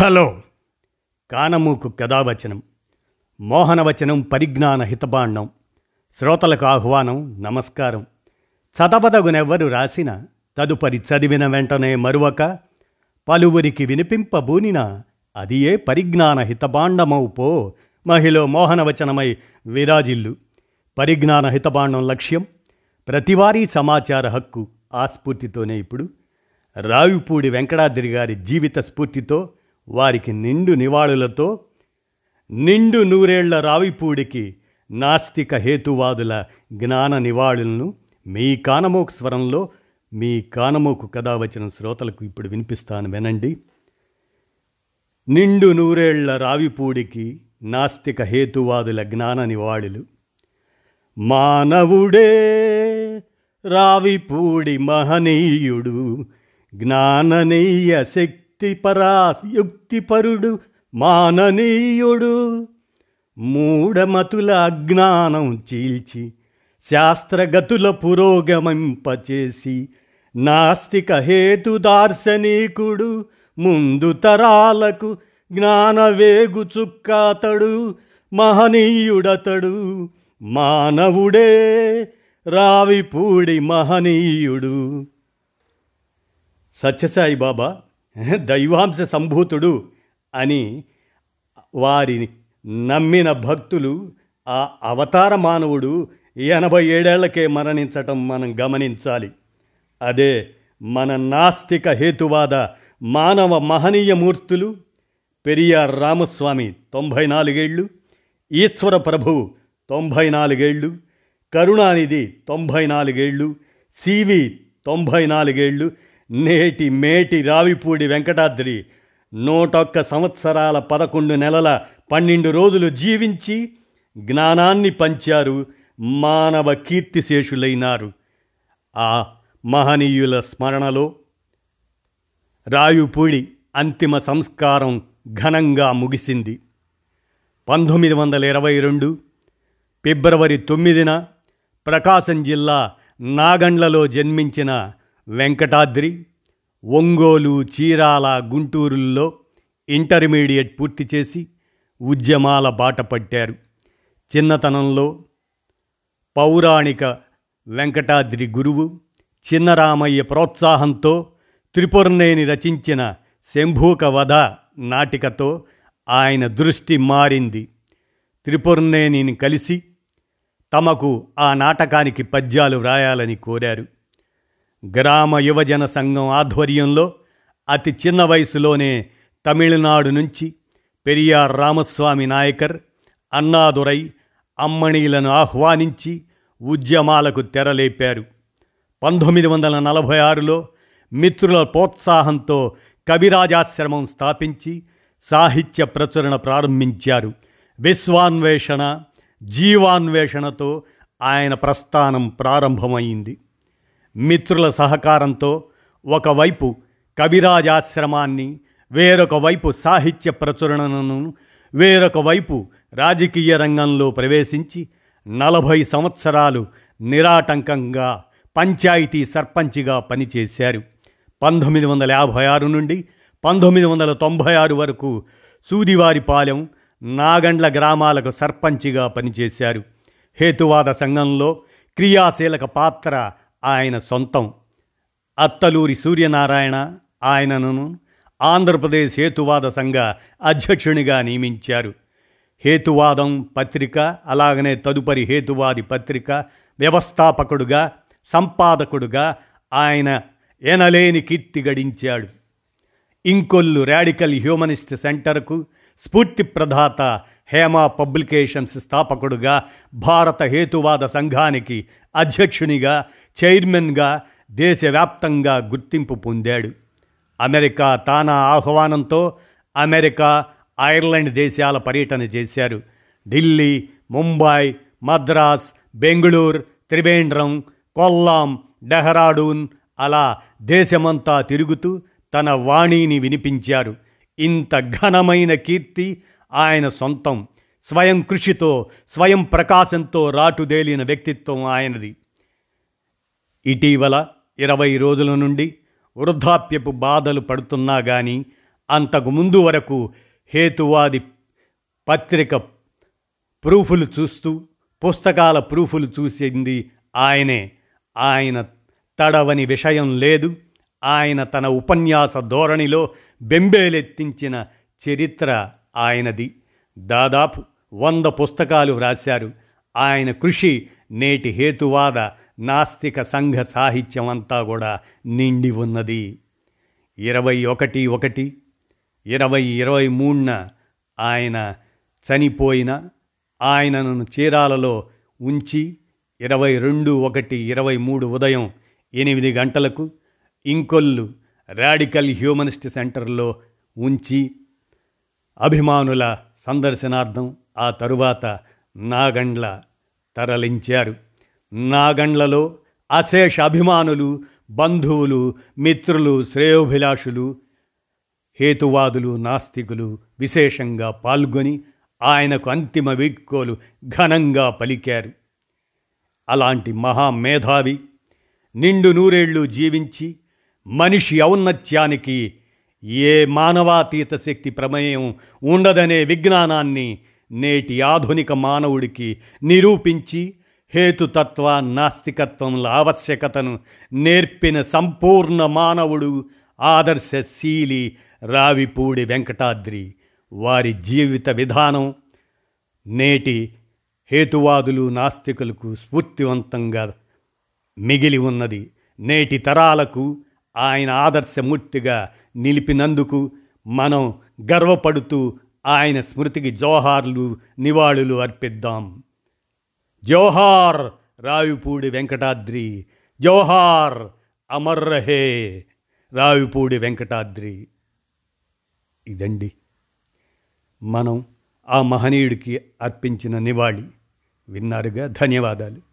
Hello. కానమూకు కథావచనం మోహనవచనం పరిజ్ఞాన హితబాండం శ్రోతలకు ఆహ్వానం నమస్కారం. చదవదగునెవ్వరు రాసిన తదుపరి చదివిన వెంటనే మరువక పలువురికి వినిపింపబూనిన అది ఏ పరిజ్ఞాన హితబాండమవు పో మహిళ మోహనవచనమై విరాజిల్లు. పరిజ్ఞాన హితబాండం లక్ష్యం ప్రతివారీ సమాచార హక్కు ఆ స్ఫూర్తితోనే ఇప్పుడు. రావిపూడి వెంకటాద్రి గారి జీవిత స్ఫూర్తితో వారికి నిండు నివాళులతో నిండు నూరేళ్ళ రావిపూడికి నాస్తిక హేతువాదుల జ్ఞాన నివాళులను మీ కానమోకు స్వరంలో మీ కానమోకు కథ వచ్చిన శ్రోతలకు ఇప్పుడు వినిపిస్తాను వినండి. నిండు నూరేళ్ళ రావిపూడికి నాస్తిక హేతువాదుల జ్ఞాన నివాళులు. మానవుడే రావిపూడి మహనీయుడు జ్ఞాననీయ యుక్తిపరా యుక్తిపరుడు మాననీయుడు. మూఢమతుల అజ్ఞానం చీల్చి శాస్త్రగతుల పురోగమింపచేసి నాస్తిక హేతు దార్శనికుడు ముందు తరాలకు జ్ఞానవేగు చుక్కాతడు మహనీయుడతడు. మానవుడే రావిపూడి మహనీయుడు. సత్యసాయి బాబా దైవాంశ సంభూతుడు అని వారిని నమ్మిన భక్తులు ఆ అవతార మానవుడు ఎనభై ఏడేళ్ళకే మరణించటం మనం గమనించాలి. అదే మన నాస్తిక హేతువాద మానవ మహనీయ మూర్తులు పెరియార్ రామస్వామి తొంభై నాలుగేళ్ళు ఈశ్వర ప్రభు తొంభై నాలుగేళ్ళు కరుణానిధి తొంభై నాలుగేళ్ళు సివి తొంభై నాలుగేళ్ళు నేటి మేటి రావిపూడి వెంకటాద్రి నూటొక్క సంవత్సరాల పదకొండు నెలల పన్నెండు రోజులు జీవించి జ్ఞానాన్ని పంచారు మానవ కీర్తిశేషులైనారు. ఆ మహనీయుల స్మరణలో రాయుపూడి అంతిమ సంస్కారం ఘనంగా ముగిసింది. పంతొమ్మిది వందల ఇరవై రెండు ఫిబ్రవరి తొమ్మిదిన ప్రకాశం జిల్లా నాగండ్లలో జన్మించిన వెంకటాద్రి ఒంగోలు చీరాల గుంటూరుల్లో ఇంటర్మీడియట్ పూర్తి చేసి ఉద్యమాల బాట పట్టారు. చిన్నతనంలో పౌరాణిక వెంకటాద్రి గురువు చిన్నరామయ్య ప్రోత్సాహంతో త్రిపురనేని రచించిన శంభూక వధ నాటికతో ఆయన దృష్టి మారింది. త్రిపురనేనిని కలిసి తమకు ఆ నాటకానికి పద్యాలు వ్రాయాలని కోరారు. గ్రామ యువజన సంఘం ఆధ్వర్యంలో అతి చిన్న వయసులోనే తమిళనాడు నుంచి పెరియార్ రామస్వామి నాయకర్ అన్నాదురై అమ్మణీలను ఆహ్వానించి ఉద్యమాలకు తెరలేపారు. పంతొమ్మిది వందల నలభై ఆరులో మిత్రుల ప్రోత్సాహంతో కవిరాజాశ్రమం స్థాపించి సాహిత్య ప్రచురణ ప్రారంభించారు. విశ్వాన్వేషణ జీవాన్వేషణతో ఆయన ప్రస్థానం ప్రారంభమైంది. మిత్రుల సహకారంతో ఒకవైపు కవిరాజాశ్రమాన్ని వేరొక వైపు సాహిత్య ప్రచురణను వేరొక వైపు రాజకీయ రంగంలో ప్రవేశించి నలభై సంవత్సరాలు నిరాటంకంగా పంచాయతీ సర్పంచిగా పనిచేశారు. పంతొమ్మిది వందల యాభై ఆరు నుండి పంతొమ్మిది వందల తొంభై ఆరు వరకు సూదివారిపాలెం నాగండ్ల గ్రామాలకు సర్పంచిగా పనిచేశారు. హేతువాద సంఘంలో క్రియాశీలక పాత్ర ఆయన సొంతం. అత్తలూరి సూర్యనారాయణ ఆయనను ఆంధ్రప్రదేశ్ హేతువాద సంఘ అధ్యక్షునిగా నియమించారు. హేతువాదం పత్రిక అలాగనే తదుపరి హేతువాది పత్రిక వ్యవస్థాపకుడుగా సంపాదకుడుగా ఆయన ఎనలేని కీర్తి గడించాడు. ఇంకొల్లు రాడికల్ హ్యూమనిస్ట్ సెంటర్కు స్ఫూర్తి ప్రదాత హేమా పబ్లికేషన్స్ స్థాపకుడుగా భారత హేతువాద సంఘానికి అధ్యక్షునిగా చైర్మన్గా దేశవ్యాప్తంగా గుర్తింపు పొందాడు. అమెరికా తానా ఆహ్వానంతో అమెరికా ఐర్లాండ్ దేశాల పర్యటన చేశారు. ఢిల్లీ ముంబై మద్రాస్ బెంగళూరు త్రివేంద్రం కొల్లాం డెహ్రాడూన్ అలా దేశమంతా తిరుగుతూ తన వాణిని వినిపించారు. ఇంత ఘనమైన కీర్తి ఆయన సొంతం. స్వయం కృషితో స్వయం ప్రకాశంతో రాటుదేలిన వ్యక్తిత్వం ఆయనది. ఇటీవల ఇరవై రోజుల నుండి వృద్ధాప్యపు బాధలు పడుతున్నా గాని అంతకు ముందు వరకు హేతువాది పత్రిక ప్రూఫులు చూస్తూ పుస్తకాల ప్రూఫులు చూసింది ఆయనే. ఆయన తడవని విషయం లేదు. ఆయన తన ఉపన్యాస ధోరణిలో బెంబేలెత్తించిన చరిత్ర. ఆయనది. దాదాపు వంద పుస్తకాలు వ్రాశారు. ఆయన కృషి నేటి హేతువాద నాస్తిక సంఘ సాహిత్యం అంతా కూడా నిండి ఉన్నది. ఇరవై ఒకటి ఒకటి ఇరవై ఇరవై మూడున ఆయన చనిపోయిన ఆయనను చీరాలలో ఉంచి ఇరవై రెండు ఒకటి ఇరవై మూడు ఉదయం ఎనిమిది గంటలకు ఇంకొల్లు రాడికల్ హ్యూమనిస్ట్ సెంటర్లో ఉంచి అభిమానుల సందర్శనార్థం ఆ తరువాత నాగండ్ల తరలించారు. నాగండ్లలో అశేష అభిమానులు బంధువులు మిత్రులు శ్రేయోభిలాషులు హేతువాదులు నాస్తికులు విశేషంగా పాల్గొని ఆయనకు అంతిమ వీడ్కోలు ఘనంగా పలికారు. అలాంటి మహామేధావి నిండు నూరేళ్ళు జీవించి మనిషి ఔన్నత్యానికి ఏ మానవాతీత శక్తి ప్రమేయం ఉండదనే విజ్ఞానాన్ని నేటి ఆధునిక మానవుడికి నిరూపించి హేతుతత్వ నాస్తికత్వముల ఆవశ్యకతను నేర్పిన సంపూర్ణ మానవుడు ఆదర్శశీలి రావిపూడి వెంకటాద్రి వారి జీవిత విధానం నేటి హేతువాదులు నాస్తికులకు స్ఫూర్తివంతంగా మిగిలి ఉన్నది. నేటి తరాలకు ఆయన ఆదర్శమూర్తిగా నిలిపినందుకు మనం గర్వపడుతూ ఆయన స్మృతికి జోహార్లు నివాళులు అర్పిద్దాం. జోహార్ రావిపూడి వెంకటాద్రి జోహార్ అమర్ రహే రావిపూడి వెంకటాద్రి. ఇదండి మనం ఆ మహనీయుడికి అర్పించిన నివాళి. విన్నారుగా? ధన్యవాదాలు.